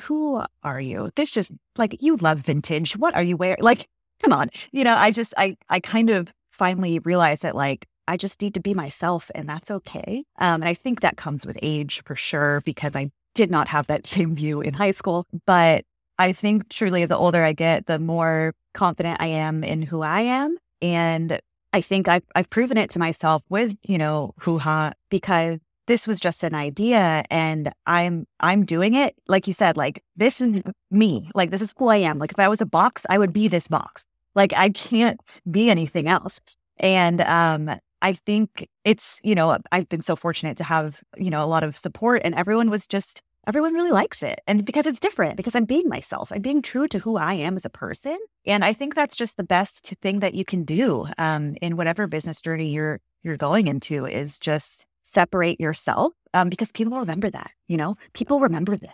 who are you? This just like you love vintage. What are you wearing? Like, come on. You know, I just I I kind of finally realized that like I just need to be myself and that's okay. Um, and I think that comes with age for sure because I did not have that same view in high school. But I think truly the older I get, the more confident I am in who I am. And I think I've, I've proven it to myself with, you know, Hooha because this was just an idea and I'm I'm doing it. Like you said, like this is me. Like this is who I am. Like if I was a box, I would be this box. Like I can't be anything else. And um I think it's, you know, I've been so fortunate to have, you know, a lot of support and everyone was just everyone really likes it. And because it's different, because I'm being myself, I'm being true to who I am as a person. And I think that's just the best thing that you can do um, in whatever business journey you're you're going into is just separate yourself um, because people remember that. You know, people remember this.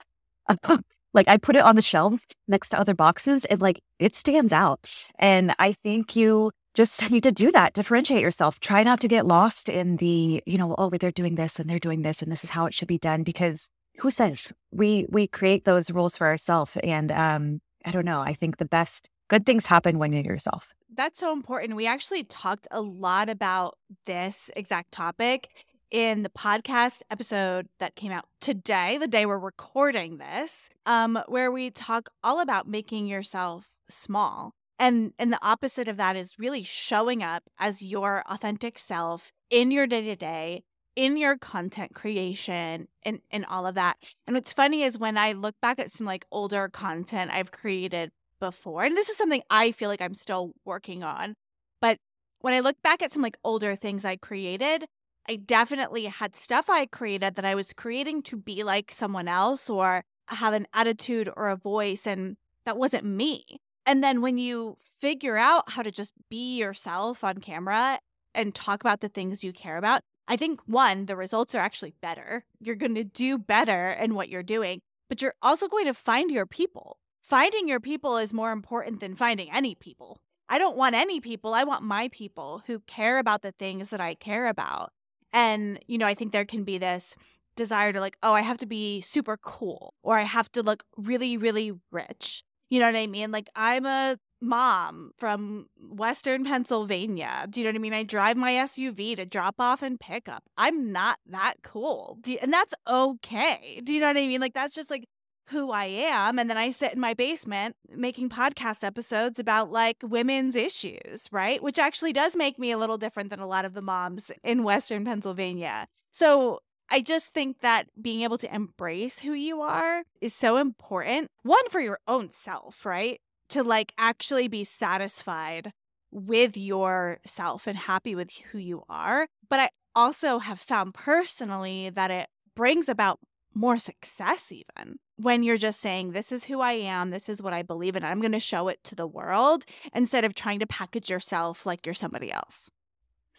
like I put it on the shelf next to other boxes, and like it stands out. And I think you just need to do that differentiate yourself. Try not to get lost in the you know oh they're doing this and they're doing this and this is how it should be done because who says? We we create those rules for ourselves and um i don't know i think the best good things happen when you're yourself. That's so important. We actually talked a lot about this exact topic in the podcast episode that came out today the day we're recording this um where we talk all about making yourself small and and the opposite of that is really showing up as your authentic self in your day-to-day in your content creation and, and all of that. And what's funny is when I look back at some like older content I've created before, and this is something I feel like I'm still working on, but when I look back at some like older things I created, I definitely had stuff I created that I was creating to be like someone else or have an attitude or a voice, and that wasn't me. And then when you figure out how to just be yourself on camera and talk about the things you care about, I think one, the results are actually better. You're going to do better in what you're doing, but you're also going to find your people. Finding your people is more important than finding any people. I don't want any people. I want my people who care about the things that I care about. And, you know, I think there can be this desire to like, oh, I have to be super cool or I have to look really, really rich. You know what I mean? Like, I'm a mom from Western Pennsylvania. Do you know what I mean? I drive my SUV to drop off and pick up. I'm not that cool. You, and that's okay. Do you know what I mean? Like, that's just like who I am. And then I sit in my basement making podcast episodes about like women's issues, right? Which actually does make me a little different than a lot of the moms in Western Pennsylvania. So I just think that being able to embrace who you are is so important. One, for your own self, right? To like actually be satisfied with yourself and happy with who you are. But I also have found personally that it brings about more success, even when you're just saying, This is who I am, this is what I believe in, I'm going to show it to the world instead of trying to package yourself like you're somebody else.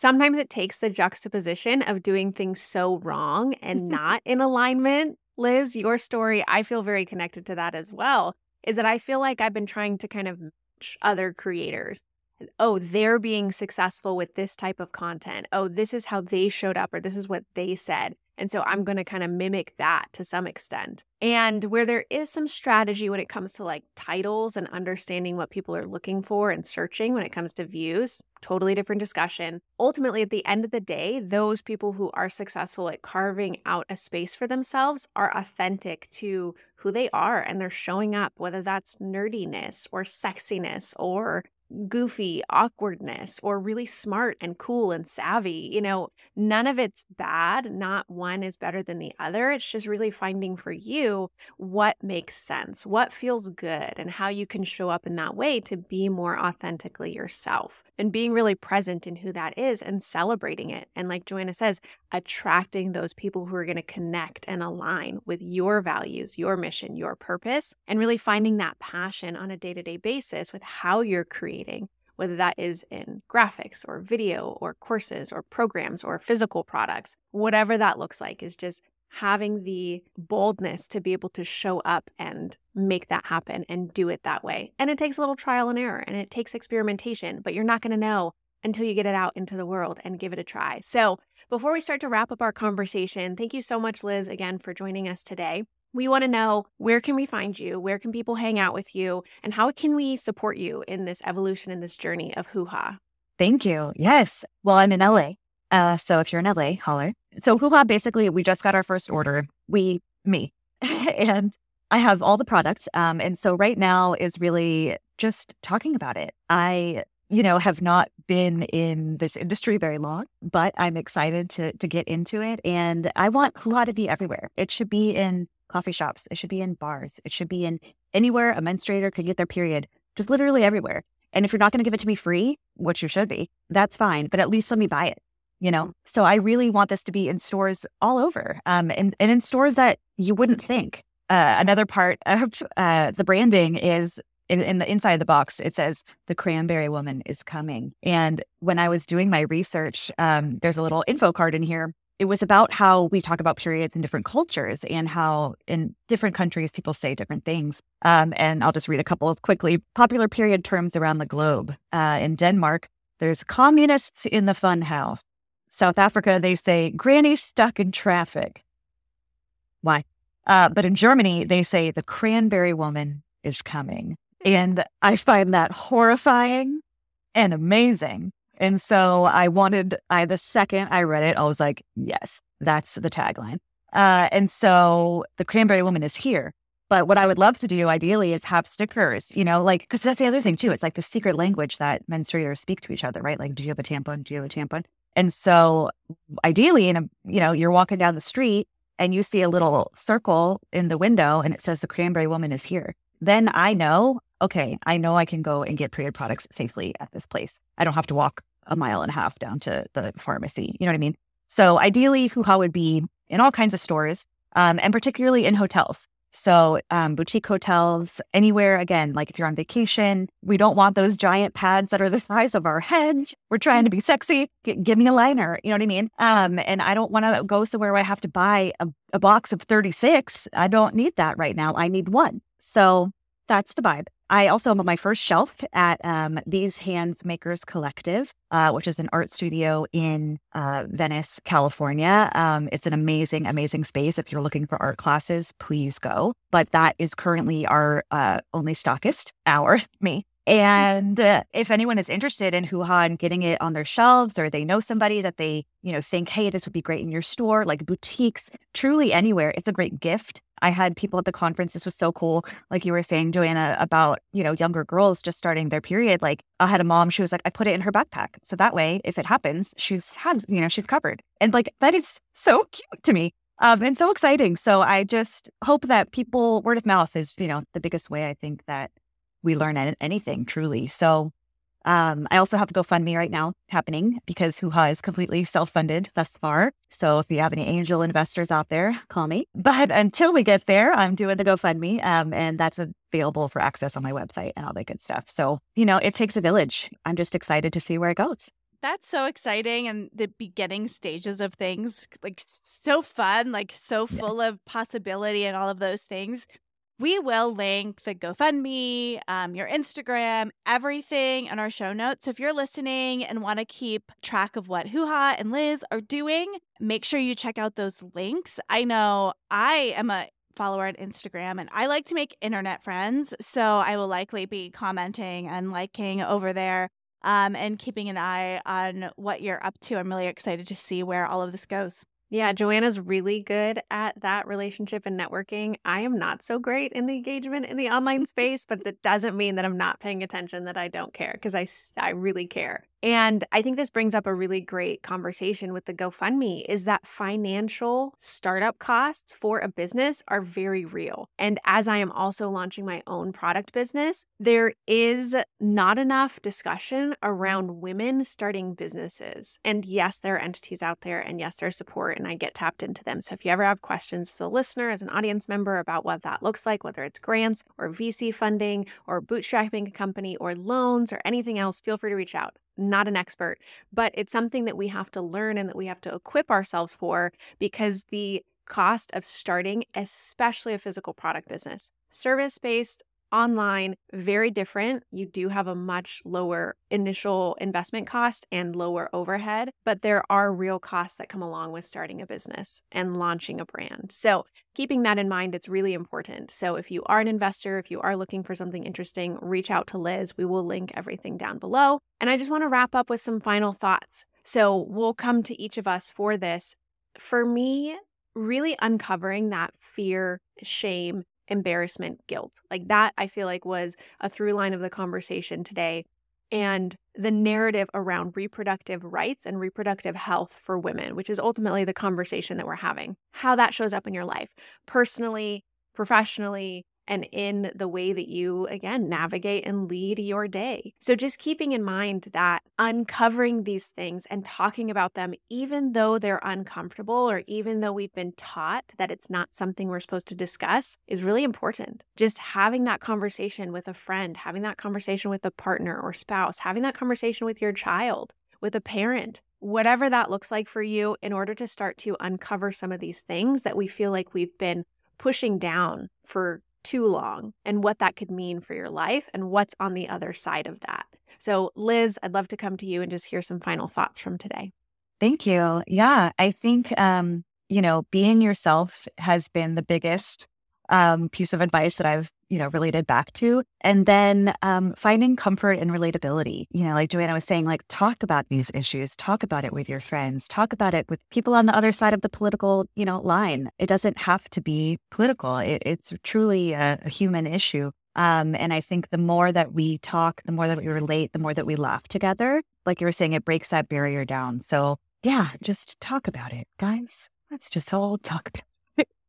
Sometimes it takes the juxtaposition of doing things so wrong and not in alignment. Liz, your story, I feel very connected to that as well. Is that I feel like I've been trying to kind of match other creators. Oh, they're being successful with this type of content. Oh, this is how they showed up, or this is what they said. And so I'm going to kind of mimic that to some extent. And where there is some strategy when it comes to like titles and understanding what people are looking for and searching when it comes to views, totally different discussion. Ultimately, at the end of the day, those people who are successful at carving out a space for themselves are authentic to who they are and they're showing up, whether that's nerdiness or sexiness or goofy awkwardness or really smart and cool and savvy. You know, none of it's bad. Not one is better than the other. It's just really finding for you what makes sense, what feels good, and how you can show up in that way to be more authentically yourself and being really present in who that is and celebrating it. And like Joanna says, attracting those people who are going to connect and align with your values, your mission, your purpose, and really finding that passion on a day to day basis with how you're creating, whether that is in graphics or video or courses or programs or physical products, whatever that looks like, is just having the boldness to be able to show up and make that happen and do it that way. And it takes a little trial and error and it takes experimentation, but you're not going to know until you get it out into the world and give it a try. So, before we start to wrap up our conversation, thank you so much, Liz, again for joining us today. We want to know where can we find you? Where can people hang out with you? And how can we support you in this evolution in this journey of hooha? Thank you. Yes. Well, I'm in LA. Uh, so if you're in LA, holler. So hooha, basically, we just got our first order. We, me, and I have all the product. Um, and so right now is really just talking about it. I you know, have not been in this industry very long, but I'm excited to to get into it. And I want hooha to be everywhere. It should be in coffee shops. It should be in bars. It should be in anywhere a menstruator could get their period, just literally everywhere. And if you're not going to give it to me free, which you should be, that's fine. But at least let me buy it. You know, so I really want this to be in stores all over, um, and and in stores that you wouldn't think. Uh, another part of uh, the branding is in, in, the inside of the box, it says the cranberry woman is coming. And when I was doing my research, um, there's a little info card in here. It was about how we talk about periods in different cultures and how in different countries people say different things. Um, and I'll just read a couple of quickly popular period terms around the globe. Uh, in Denmark, there's communists in the fun house. South Africa, they say granny stuck in traffic. Why? Uh, but in Germany, they say the cranberry woman is coming. And I find that horrifying and amazing. And so I wanted, I, the second I read it, I was like, yes, that's the tagline. Uh, and so the cranberry woman is here. But what I would love to do ideally is have stickers, you know, like, because that's the other thing too. It's like the secret language that menstruators speak to each other, right? Like, do you have a tampon? Do you have a tampon? And so ideally, in a, you know, you're walking down the street and you see a little circle in the window and it says the cranberry woman is here. Then I know okay, I know I can go and get period products safely at this place. I don't have to walk a mile and a half down to the pharmacy. You know what I mean? So ideally, Hooha would be in all kinds of stores, um, and particularly in hotels. So um, boutique hotels, anywhere, again, like if you're on vacation, we don't want those giant pads that are the size of our head. We're trying to be sexy. G- give me a liner. You know what I mean? Um, and I don't want to go somewhere where I have to buy a, a box of 36. I don't need that right now. I need one. So that's the vibe. I also am on my first shelf at um, These Hands Makers Collective, uh, which is an art studio in uh, Venice, California. Um, it's an amazing, amazing space. If you're looking for art classes, please go. But that is currently our uh, only stockist, our, me. And uh, if anyone is interested in Hooha and getting it on their shelves, or they know somebody that they, you know, think, hey, this would be great in your store, like boutiques, truly anywhere, it's a great gift I had people at the conference. This was so cool. Like you were saying, Joanna, about, you know, younger girls just starting their period. Like I had a mom, she was like, I put it in her backpack. So that way, if it happens, she's had, you know, she's covered. And like that is so cute to me. Um, and so exciting. So I just hope that people, word of mouth is, you know, the biggest way I think that we learn anything truly. So um, I also have a GoFundMe right now happening because Hooha is completely self funded thus far. So if you have any angel investors out there, call me. But until we get there, I'm doing the GoFundMe, um, and that's available for access on my website and all that good stuff. So, you know, it takes a village. I'm just excited to see where it goes. That's so exciting. And the beginning stages of things, like so fun, like so full yeah. of possibility and all of those things. We will link the GoFundMe, um, your Instagram, everything in our show notes. So if you're listening and want to keep track of what Hooha and Liz are doing, make sure you check out those links. I know I am a follower on Instagram and I like to make internet friends. So I will likely be commenting and liking over there um, and keeping an eye on what you're up to. I'm really excited to see where all of this goes. Yeah, Joanna's really good at that relationship and networking. I am not so great in the engagement in the online space, but that doesn't mean that I'm not paying attention, that I don't care, because I, I really care. And I think this brings up a really great conversation with the GoFundMe is that financial startup costs for a business are very real. And as I am also launching my own product business, there is not enough discussion around women starting businesses. And yes, there are entities out there, and yes, there's support, and I get tapped into them. So if you ever have questions as a listener, as an audience member about what that looks like, whether it's grants or VC funding or bootstrapping a company or loans or anything else, feel free to reach out not an expert, but it's something that we have to learn and that we have to equip ourselves for because the cost of starting, especially a physical product business, service based online, very different. You do have a much lower initial investment cost and lower overhead, but there are real costs that come along with starting a business and launching a brand. So, keeping that in mind, it's really important. So, if you are an investor, if you are looking for something interesting, reach out to Liz. We will link everything down below. And I just want to wrap up with some final thoughts. So, we'll come to each of us for this. For me, really uncovering that fear, shame, embarrassment, guilt. Like that, I feel like was a through line of the conversation today. And the narrative around reproductive rights and reproductive health for women, which is ultimately the conversation that we're having, how that shows up in your life, personally, professionally, and in the way that you, again, navigate and lead your day. So, just keeping in mind that uncovering these things and talking about them, even though they're uncomfortable or even though we've been taught that it's not something we're supposed to discuss, is really important. Just having that conversation with a friend, having that conversation with a partner or spouse, having that conversation with your child, with a parent, whatever that looks like for you, in order to start to uncover some of these things that we feel like we've been pushing down for too long and what that could mean for your life and what's on the other side of that. So, Liz, I'd love to come to you and just hear some final thoughts from today. Thank you. Yeah, I think, um, you know, being yourself has been the biggest um, piece of advice that I've you know related back to and then um, finding comfort and relatability you know like joanna was saying like talk about these issues talk about it with your friends talk about it with people on the other side of the political you know line it doesn't have to be political it, it's truly a, a human issue um, and I think the more that we talk, the more that we relate, the more that we laugh together, like you were saying, it breaks that barrier down. So, yeah, just talk about it, guys. Let's just all talk about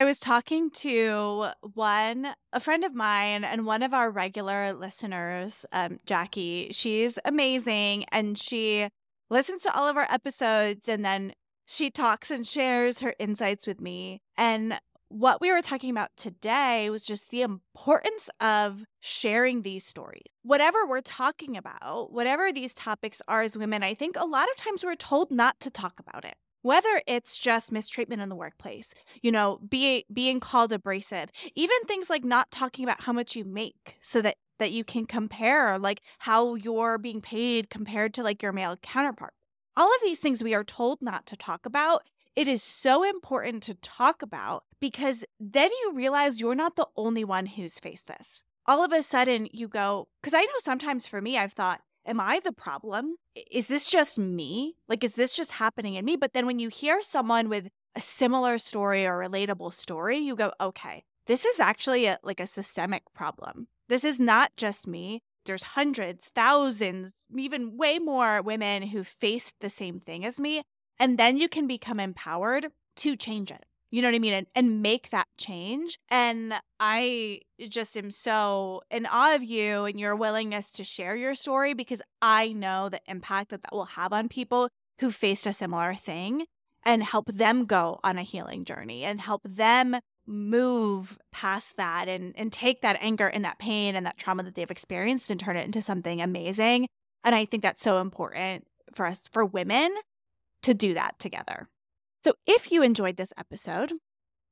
I was talking to one, a friend of mine, and one of our regular listeners, um, Jackie. She's amazing and she listens to all of our episodes and then she talks and shares her insights with me. And what we were talking about today was just the importance of sharing these stories. Whatever we're talking about, whatever these topics are as women, I think a lot of times we're told not to talk about it whether it's just mistreatment in the workplace, you know, be, being called abrasive, even things like not talking about how much you make so that that you can compare like how you're being paid compared to like your male counterpart. All of these things we are told not to talk about. It is so important to talk about because then you realize you're not the only one who's faced this. All of a sudden you go, because I know sometimes for me, I've thought, am I the problem? Is this just me? Like, is this just happening in me? But then when you hear someone with a similar story or relatable story, you go, okay, this is actually a, like a systemic problem. This is not just me. There's hundreds, thousands, even way more women who faced the same thing as me. And then you can become empowered to change it. You know what I mean? And, and make that change. And I just am so in awe of you and your willingness to share your story because I know the impact that that will have on people who faced a similar thing and help them go on a healing journey and help them move past that and and take that anger and that pain and that trauma that they've experienced and turn it into something amazing. And I think that's so important for us for women to do that together. So if you enjoyed this episode,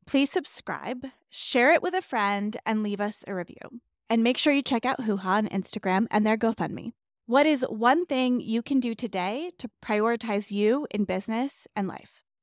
please subscribe, share it with a friend, and leave us a review. And make sure you check out Hooha on Instagram and their GoFundMe. What is one thing you can do today to prioritize you in business and life?